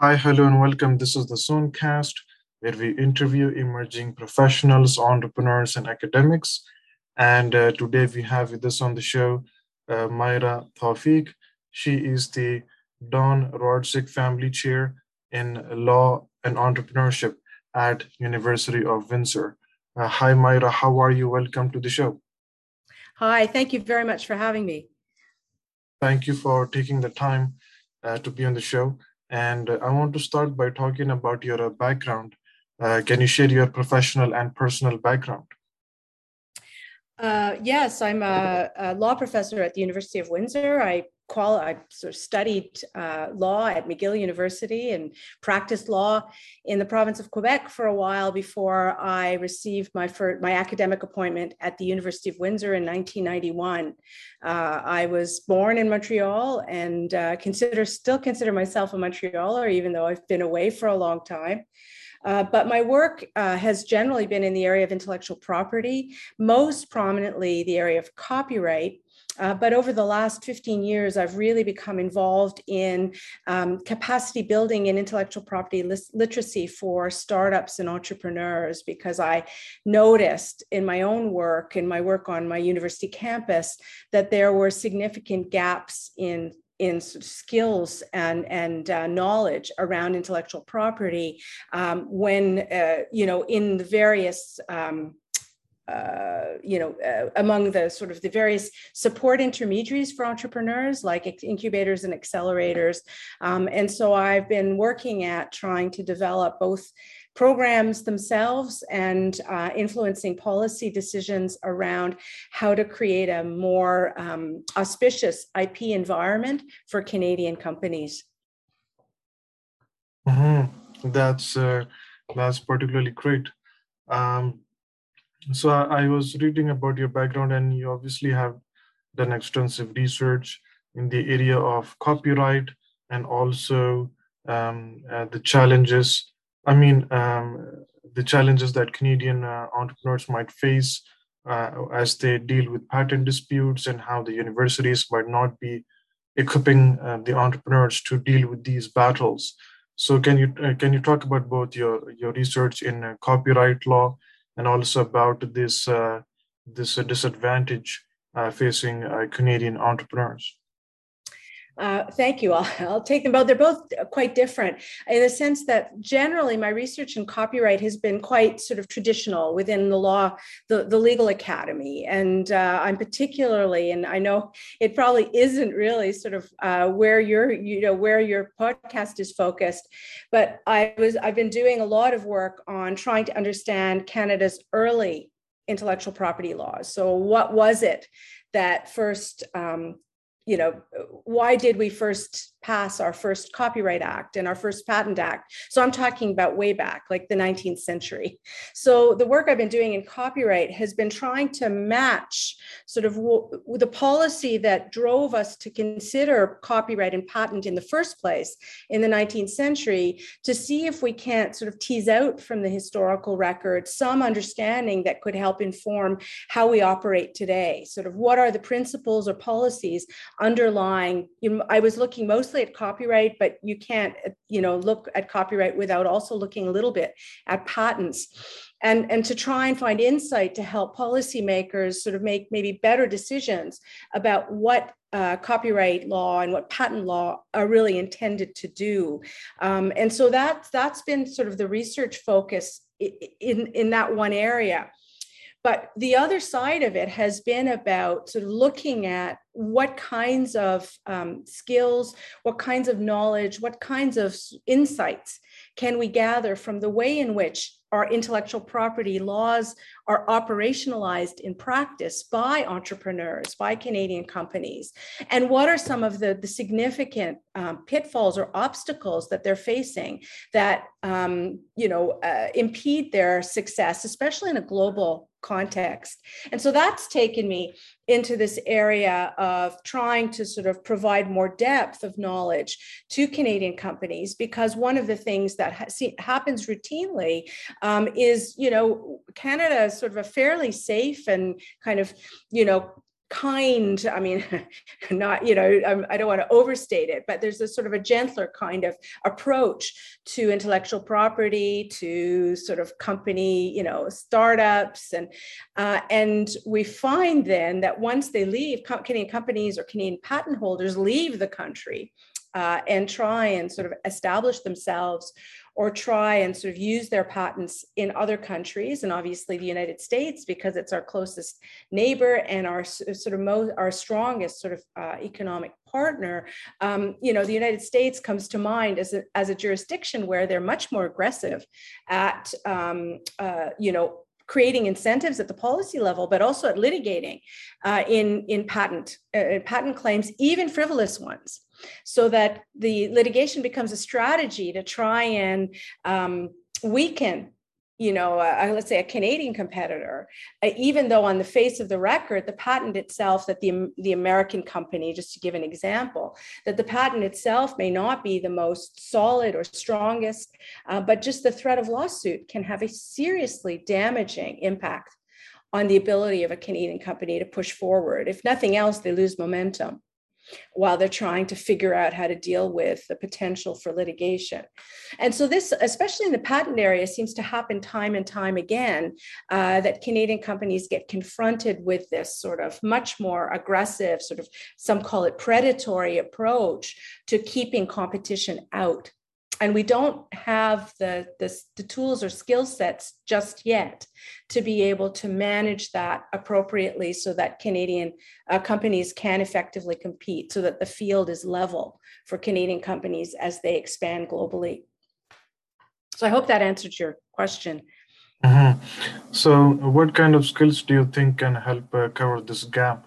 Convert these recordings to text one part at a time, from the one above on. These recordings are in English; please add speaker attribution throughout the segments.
Speaker 1: Hi, hello, and welcome. This is the Zonecast, where we interview emerging professionals, entrepreneurs, and academics. And uh, today we have with us on the show uh, Myra Tawfik. She is the Don Rodzik Family Chair in Law and Entrepreneurship at University of Windsor. Uh, hi, Myra. How are you? Welcome to the show.
Speaker 2: Hi. Thank you very much for having me.
Speaker 1: Thank you for taking the time uh, to be on the show. And I want to start by talking about your uh, background. Uh, can you share your professional and personal background?
Speaker 2: Uh, yes, I'm a, a, law professor at the University of Windsor. I qual I sort of studied uh, law at McGill University and practiced law in the province of Quebec for a while before I received my my academic appointment at the University of Windsor in 1991. Uh, I was born in Montreal and uh, consider still consider myself a Montrealer, even though I've been away for a long time. Uh, but my work uh, has generally been in the area of intellectual property, most prominently the area of copyright, uh, but over the last 15 years, I've really become involved in um, capacity building and intellectual property literacy for startups and entrepreneurs because I noticed in my own work, in my work on my university campus, that there were significant gaps in in skills and and uh, knowledge around intellectual property um, when uh, you know in the various um, uh, you know, uh, among the sort of the various support intermediaries for entrepreneurs, like incubators and accelerators. Um, and so I've been working at trying to develop both programs themselves and uh, influencing policy decisions around how to create a more um, auspicious IP environment for Canadian companies.
Speaker 1: Mm-hmm. That's uh, that's particularly great. Um, so I, I was reading about your background, and you obviously have done extensive research in the area of copyright and also um, uh, the challenges. I mean, um, the challenges that Canadian uh, entrepreneurs might face uh, as they deal with patent disputes and how the universities might not be equipping uh, the entrepreneurs to deal with these battles. So, can you uh, can you talk about both your your research in uh, copyright law and also about this uh, this disadvantage facing Canadian entrepreneurs.
Speaker 2: Uh, thank you. I'll, I'll, take them both. They're both quite different in the sense that generally my research in copyright has been quite sort of traditional within the law, the, the legal academy. And uh, I'm particularly, and I know it probably isn't really sort of uh, where your, you know, where your podcast is focused, but I was, I've been doing a lot of work on trying to understand Canada's early intellectual property laws. So what was it that first um, you know why did we first pass our first copyright act and our first patent act? So i'm talking about way back like the 19th century. So the work i've been doing in copyright has been trying to match sort of w- the policy that drove us to consider copyright and patent in the first place in the 19th century to see if we can't sort of tease out from the historical record some understanding that could help inform how we operate today. Sort of what are the principles or policies underlying you know, i was looking mostly at copyright but you can't you know look at copyright without also looking a little bit at patents. And and to try and find insight to help policymakers sort of make maybe better decisions about what uh, copyright law and what patent law are really intended to do. Um, and so that that's been sort of the research focus in in that one area but the other side of it has been about sort of looking at what kinds of um, skills, what kinds of knowledge, what kinds of insights can we gather from the way in which our intellectual property laws are operationalized in practice by entrepreneurs, by Canadian companies? And what are some of the, the significant um, pitfalls or obstacles that they're facing that um, you know uh, impede their success, especially in a global context? And so that's taken me into this area of trying to sort of provide more depth of knowledge to Canadian companies because one of the things that ha- happens routinely um, is, you know, Canada is sort of a fairly safe and kind of, you know, kind i mean not you know I'm, do not want to overstate it but there's a sort of a gentler kind of approach to intellectual property to sort of company you know startups. And uh, and we find then that once they leave canadian companies or canadian patent holders leave the country uh, and try and sort of establish themselves or try and sort of use their patents in other countries and obviously the united states because it's our closest neighbor and our sort of most our strongest sort of uh, economic partner um, you know the united states comes to mind as a, as a jurisdiction where they're much more aggressive at um, uh, you know creating incentives at the policy level, but also at litigating uh, in, in patent, uh, patent claims, even frivolous ones so that the litigation becomes a strategy to try and um, weaken you know, let's say a Canadian competitor, uh, even though on the face of the record, the patent itself, that the, the American company, just to give an example, that the patent itself may not be the most solid or strongest, uh, but just the threat of lawsuit can have a seriously damaging impact on the ability of a Canadian company to push forward. If nothing else, they lose momentum while they're trying to figure out how to deal with the potential for litigation. And so, this, especially in the patent area, seems to happen time and time again uh, that Canadian companies get confronted with this sort of much more aggressive, sort of some call it predatory approach to keeping competition out and we don't have the, the, the tools or skill sets just yet to be able to manage that appropriately so that Canadian uh, companies can effectively compete, so that the field is level for Canadian companies as they expand globally. So I hope that answered your question.
Speaker 1: Mm-hmm. So, what kind of skills do you think can help uh, cover this gap?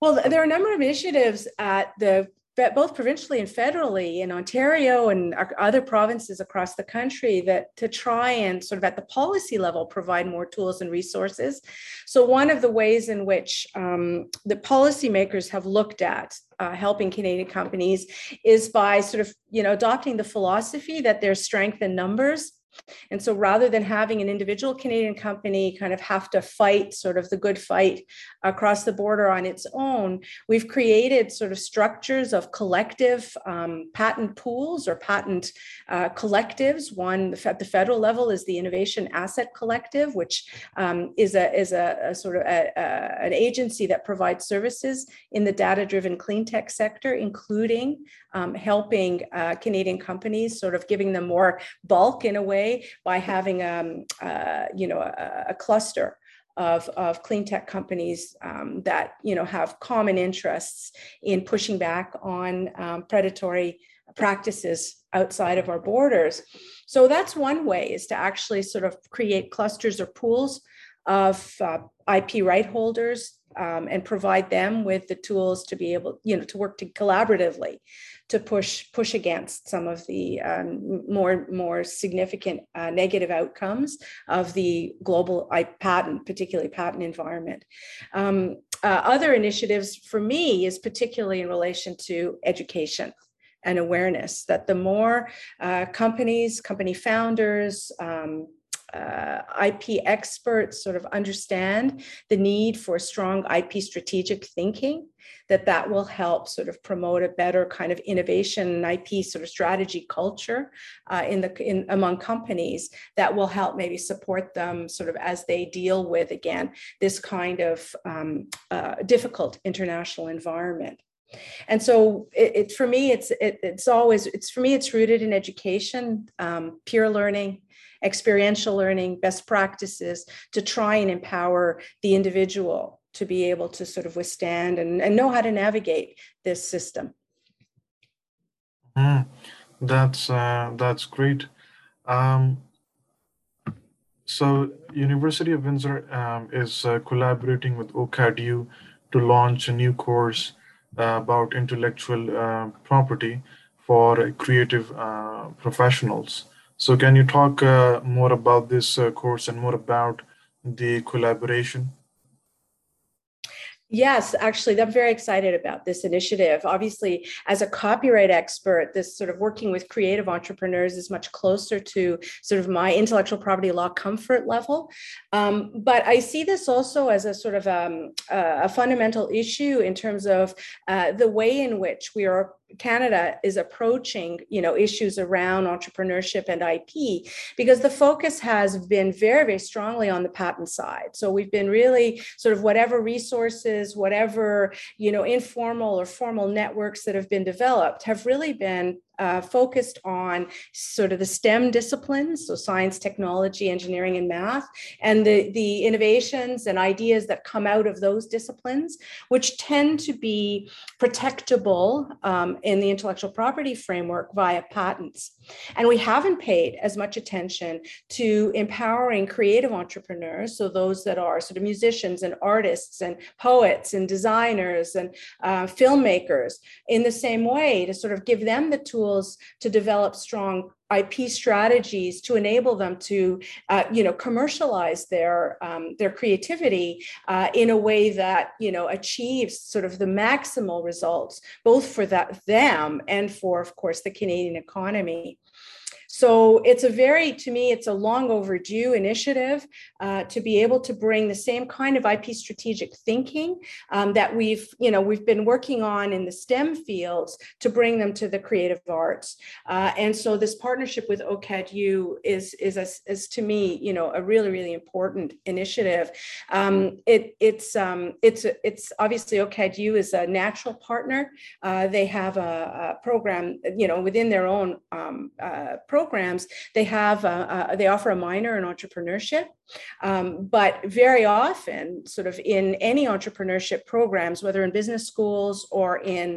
Speaker 2: Well, there are a number of initiatives at the both provincially and federally in Ontario and other provinces across the country that to try and sort of at the policy level provide more tools and resources. So one of the ways in which um, the policymakers have looked at uh, helping Canadian companies is by sort of you know adopting the philosophy that there's strength in numbers and so rather than having an individual Canadian company kind of have to fight sort of the good fight across the border on its own, we've created sort of structures of collective um, patent pools or patent uh, collectives. One at the federal level is the Innovation Asset Collective, which um, is a is a, a sort of a, a, an agency that provides services in the data-driven clean tech sector, including um, helping uh, Canadian companies, sort of giving them more bulk in a way by having um, uh, you know a, a, cluster of, of clean tech companies um, that you know have common interests in pushing back on um, predatory practices outside of our borders. So that's one way is to actually sort of create clusters or pools of uh, IP right holders um, and provide them with the tools to be able, you know, to work to collaboratively to push push against some of the um, more more significant uh, negative outcomes of the global patent, particularly patent environment. Um, uh, other initiatives for me is particularly in relation to education and awareness that the more uh, companies, company founders, um, uh, IP experts sort of understand the need for strong IP strategic thinking, that that will help sort of promote a better kind of innovation and IP sort of strategy culture uh, in the in among companies that will help maybe support them sort of as they deal with again this kind of um, uh, difficult international environment. And so it, it for me, it's it, it's always it's for me it's rooted in education, um, peer learning, experiential learning, best practices to try and empower the individual to be able to sort of withstand and, and know how to navigate this system.
Speaker 1: Mm, that's uh, that's great. Um, so, University of Windsor um, is uh, collaborating with OCADU to launch a new course uh, about intellectual uh, property for creative uh, professionals. So can you talk uh, more about this uh, course and more about the collaboration?
Speaker 2: Yes, actually, I'm very excited about this initiative. Obviously, as a copyright expert, this sort of working with creative entrepreneurs is much closer to sort of my intellectual property law comfort level. Um, but I see this also as a sort of um, a fundamental issue in terms of uh, the way in which we are Canada is approaching, you know, issues around entrepreneurship and IP, because the focus has been very, very strongly on the patent side. So we've been really sort of whatever resources, whatever, you know, informal or formal networks that have been developed have really been uh, focused on sort of the STEM disciplines, so science, technology, engineering, and math, and the, the innovations and ideas that come out of those disciplines, which tend to be protectable um, in the intellectual property framework via patents. And we haven't paid as much attention to empowering creative entrepreneurs, so those that are sort of musicians and artists and poets and designers and uh, filmmakers, in the same way to sort of give them the tools to develop strong IP strategies to enable them to, uh, you know, commercialize their um, their creativity uh, in a way that you know achieves sort of the maximal results, both for that them and for, of course, the Canadian economy. So it's a very, to me, it's a long overdue initiative uh, to be able to bring the same kind of IP strategic thinking um, that we've, you know, we've been working on in the STEM fields to bring them to the creative arts. Uh, and so this partnership with OCADU is, is, a, is to me, you know, a really, really important initiative. Um, it, it's, um, it's, it's obviously OCADU is a natural partner. Uh, they have a, a, program, you know, within their own um, uh, program programs, they have uh, uh, they offer a minor in entrepreneurship, um, but very often, sort of in any entrepreneurship programs, whether in business schools or in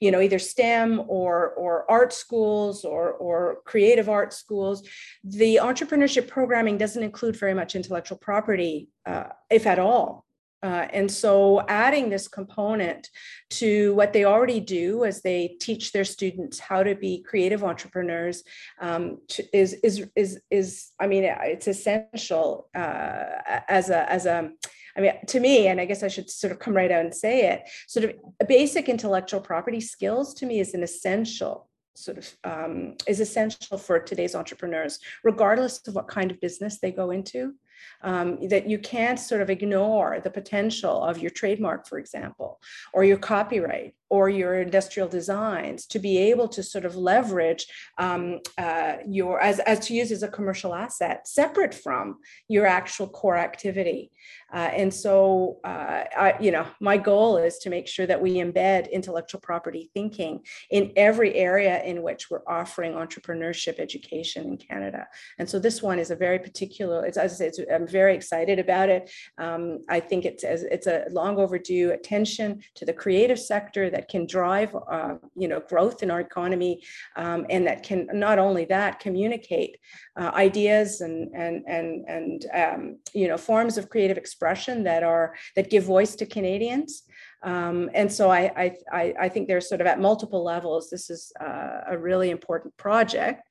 Speaker 2: you know either STEM or or art schools or or creative art schools, the entrepreneurship programming doesn't include very much intellectual property, uh, if at all. Uh, and so adding this component to what they already do as they teach their students how to be creative entrepreneurs um, is, is, is, is, I mean, it's essential uh, as a, as a, I mean, to me, and I guess I should sort of come right out and say it, sort of basic intellectual property skills to me is an essential sort of um, is essential for today's entrepreneurs, regardless of what kind of business they go into um, that you can't sort of ignore the potential of your trademark, for example, or your copyright or your industrial designs to be able to sort of leverage um, uh, your as, as to use as a commercial asset separate from your actual core activity uh, and so uh, I, you know my goal is to make sure that we embed intellectual property thinking in every area in which we're offering entrepreneurship education in canada. And so this one is a very particular it's as I say, i'm very excited about it. Um, i think it's it's a long overdue attention to the creative sector that can drive, uh, you know, growth in our economy, um, and that can not only that communicate uh, ideas and and and and um, you know forms of creative expression that are that give voice to Canadians. Um, and so I, I, I think there's sort of at multiple levels, this is uh, a really important project.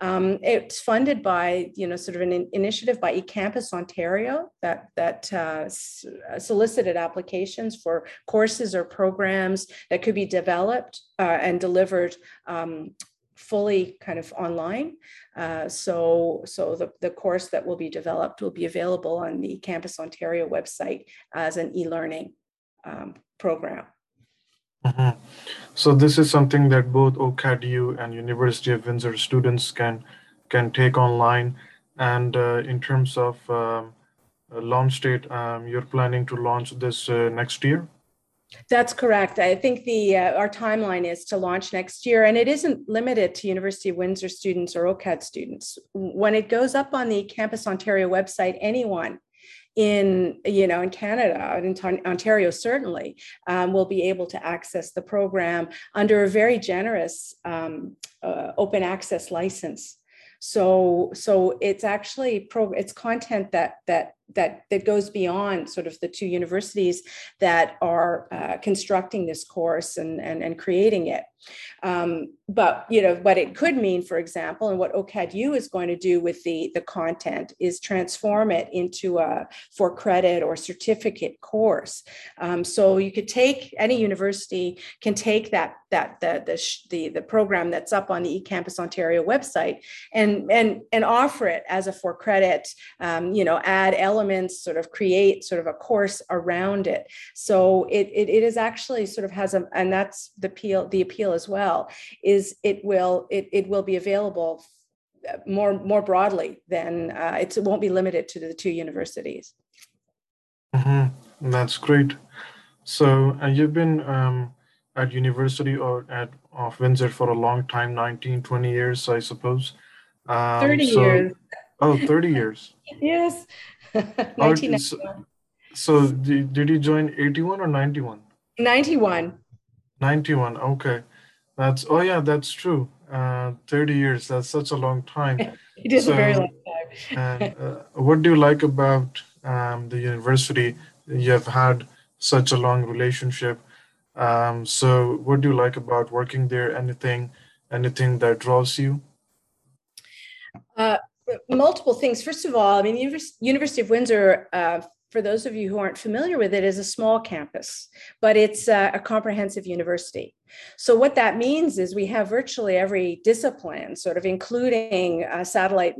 Speaker 2: Um, it's funded by, you know, sort of an in initiative by eCampus Ontario that, that uh, solicited applications for courses or programs that could be developed uh, and delivered um, fully kind of online. Uh, so so the, the course that will be developed will be available on the Campus Ontario website as an e-learning um, program.
Speaker 1: Mm-hmm. So this is something that both OCADU and University of Windsor students can can take online. And uh, in terms of um, launch date, um, you're planning to launch this uh, next year.
Speaker 2: That's correct. I think the uh, our timeline is to launch next year, and it isn't limited to University of Windsor students or OCAD students. When it goes up on the Campus Ontario website, anyone in you know in Canada and in Ontario certainly um, will be able to access the program under a very generous um, uh, open access license. So so it's actually pro it's content that that that that goes beyond sort of the two universities that are uh, constructing this course and, and and creating it. Um, but you know what it could mean, for example, and what OCADU is going to do with the the content is transform it into a for credit or certificate course. Um, so you could take any university can take that that the the the, the program that's up on the eCampus Ontario website and and and offer it as a for credit. Um, you know, add elements, sort of create sort of a course around it. So it it, it is actually sort of has a and that's the appeal the appeal as well is it will it, it will be available more more broadly than uh, it won't be limited to the two universities.
Speaker 1: Mm-hmm. That's great. So uh, you've been um, at university or at of Windsor for a long time, 19, 20 years, I suppose.
Speaker 2: Um, 30 so, years.
Speaker 1: Oh, 30 years.
Speaker 2: yes.
Speaker 1: oh, so, so did you join 81 or 91?
Speaker 2: 91.
Speaker 1: 91. Okay. That's oh yeah, that's true. Uh, Thirty years. That's such a long time.
Speaker 2: it is so, a very long time.
Speaker 1: and uh, what do you like about um, the university? You have had such a long relationship. Um, so, what do you like about working there? Anything, anything that draws you?
Speaker 2: Uh, multiple things. First of all, I mean, University of Windsor uh, for those of you who aren't familiar with it, is a small campus, but it's a, a, comprehensive university. So, what that means is we have virtually every discipline, sort of including satellite,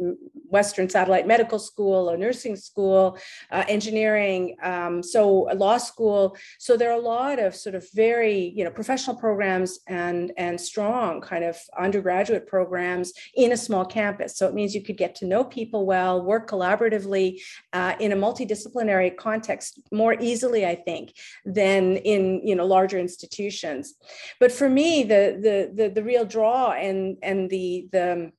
Speaker 2: Western Satellite Medical School, a nursing school, uh, engineering, um, so a law school. So, there are a lot of sort of very, you know, professional programs and, and strong kind of undergraduate programs in a small campus. So, it means you could get to know people well, work collaboratively uh, in a multidisciplinary context more easily, I think, than in, you know, larger institutions but for me the the the, the real draw and and the the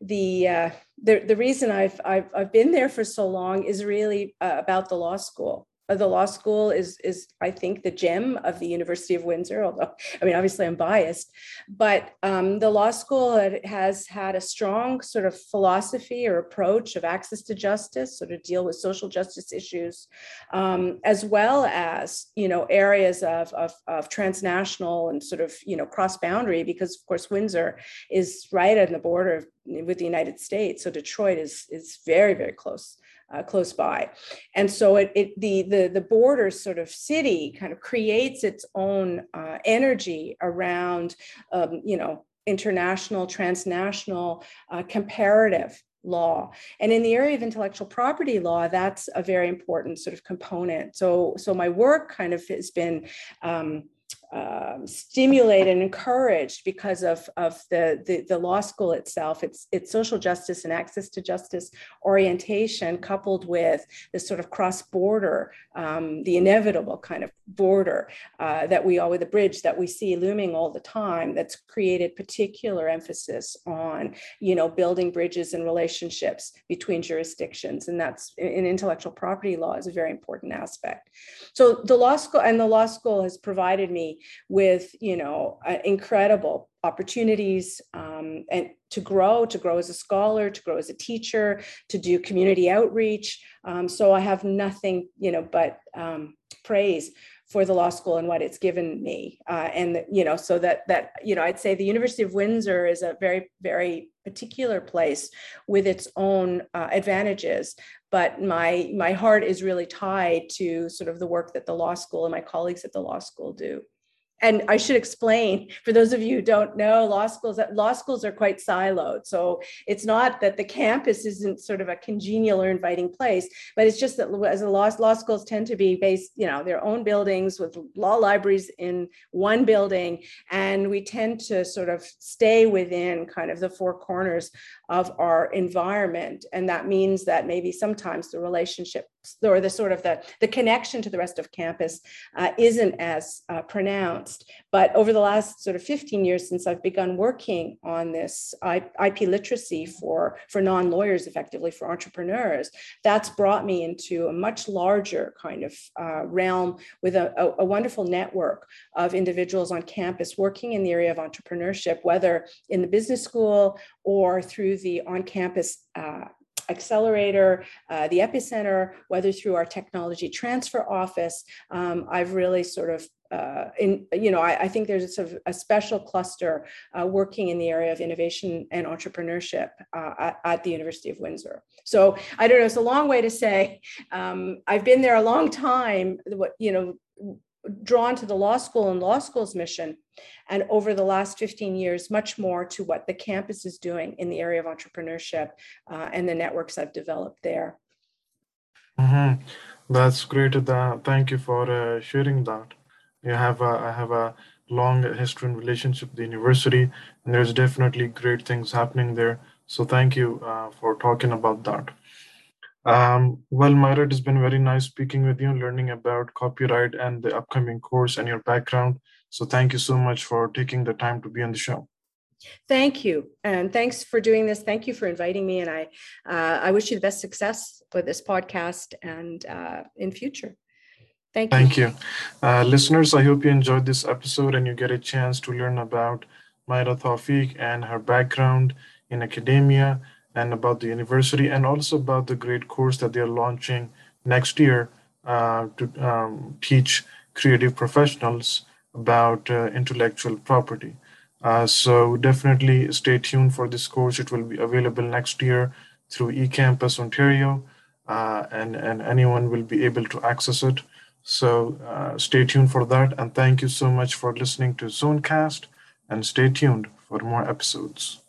Speaker 2: the uh, the the reason I've, I've I've been there for so long is really uh, about the law school the law school is is I think the gem of the University of Windsor. Although I mean, obviously I'm biased, but um, the law school has had a strong sort of philosophy or approach of access to justice, sort of deal with social justice issues, um, as well as you know areas of, of of transnational and sort of you know cross boundary because of course Windsor is right on the border with the United States, so Detroit is is very very close uh, close by. And so it, it, the, the, the border sort of city kind of creates its own uh, energy around, um, you know, international, transnational, uh, comparative law and in the area of intellectual property law that's a very important sort of component so so my work kind of has been um, um, stimulated and encouraged because of, of the, the, the, law school itself, its, its social justice and access to justice orientation, coupled with this sort of cross border, um, the inevitable kind of border uh, that we all with the bridge that we see looming all the time, that's created particular emphasis on, you know, building bridges and relationships between jurisdictions. And that's in intellectual property law is a very important aspect. So the law school and the law school has provided me with you know uh, incredible opportunities um, and to grow to grow as a scholar to grow as a teacher to do community outreach um, so i have nothing you know but um, praise for the law school and what it's given me uh, and you know so that that you know i'd say the university of windsor is a very very particular place with its own uh, advantages but my my heart is really tied to sort of the work that the law school and my colleagues at the law school do and I should explain for those of you who don't know, law schools that law schools are quite siloed. So it's not that the campus isn't sort of a congenial or inviting place, but it's just that as a law, law schools tend to be based, you know, their own buildings with law libraries in one building, and we tend to sort of stay within kind of the four corners of our environment, and that means that maybe sometimes the relationship or the sort of the, the connection to the rest of campus uh, isn't as uh, pronounced. But over the last sort of 15 years since I've begun working on this IP literacy for, for non-lawyers, effectively for entrepreneurs, that's brought me into a much larger kind of uh, realm with a, a, a wonderful network of individuals on campus working in the area of entrepreneurship, whether in the business school or through the on-campus uh, accelerator, uh, the epicenter, whether through our technology transfer office, um, I've really sort of uh, in you know I, I, think there's a, sort of a special cluster uh, working in the area of innovation and entrepreneurship uh, at, at, the University of Windsor. So I don't know. It's a long way to say um, I've been there a long time. What you know, drawn to the law school and law school's mission, and over the last 15 years, much more to what the campus is doing in the area of entrepreneurship uh, and the networks I've developed there.
Speaker 1: Mm-hmm. That's great. Thank you for uh, sharing that you have a, I have a long history and relationship with the university, and there's definitely great things happening there. So thank you uh, for talking about that. Um, well, Myra, it has been very nice speaking with you, learning about copyright and the upcoming course and your background. So thank you so much for taking the time to be on the show.
Speaker 2: Thank you, and thanks for doing this. Thank you for inviting me, and I uh, I wish you the best success with this podcast and uh, in future. Thank you.
Speaker 1: Thank you. Uh, listeners, I hope you enjoyed this episode and you get a chance to learn about Myra Tawfik and her background in academia and about the university and also about the great course that they're launching next year uh, to um, teach creative professionals about uh, intellectual property. Uh, so definitely stay tuned for this course. It will be available next year through eCampus Ontario, uh, and, and anyone will be able to access it. So uh, stay tuned for that. And thank you so much for listening to Zonecast and stay tuned for more episodes.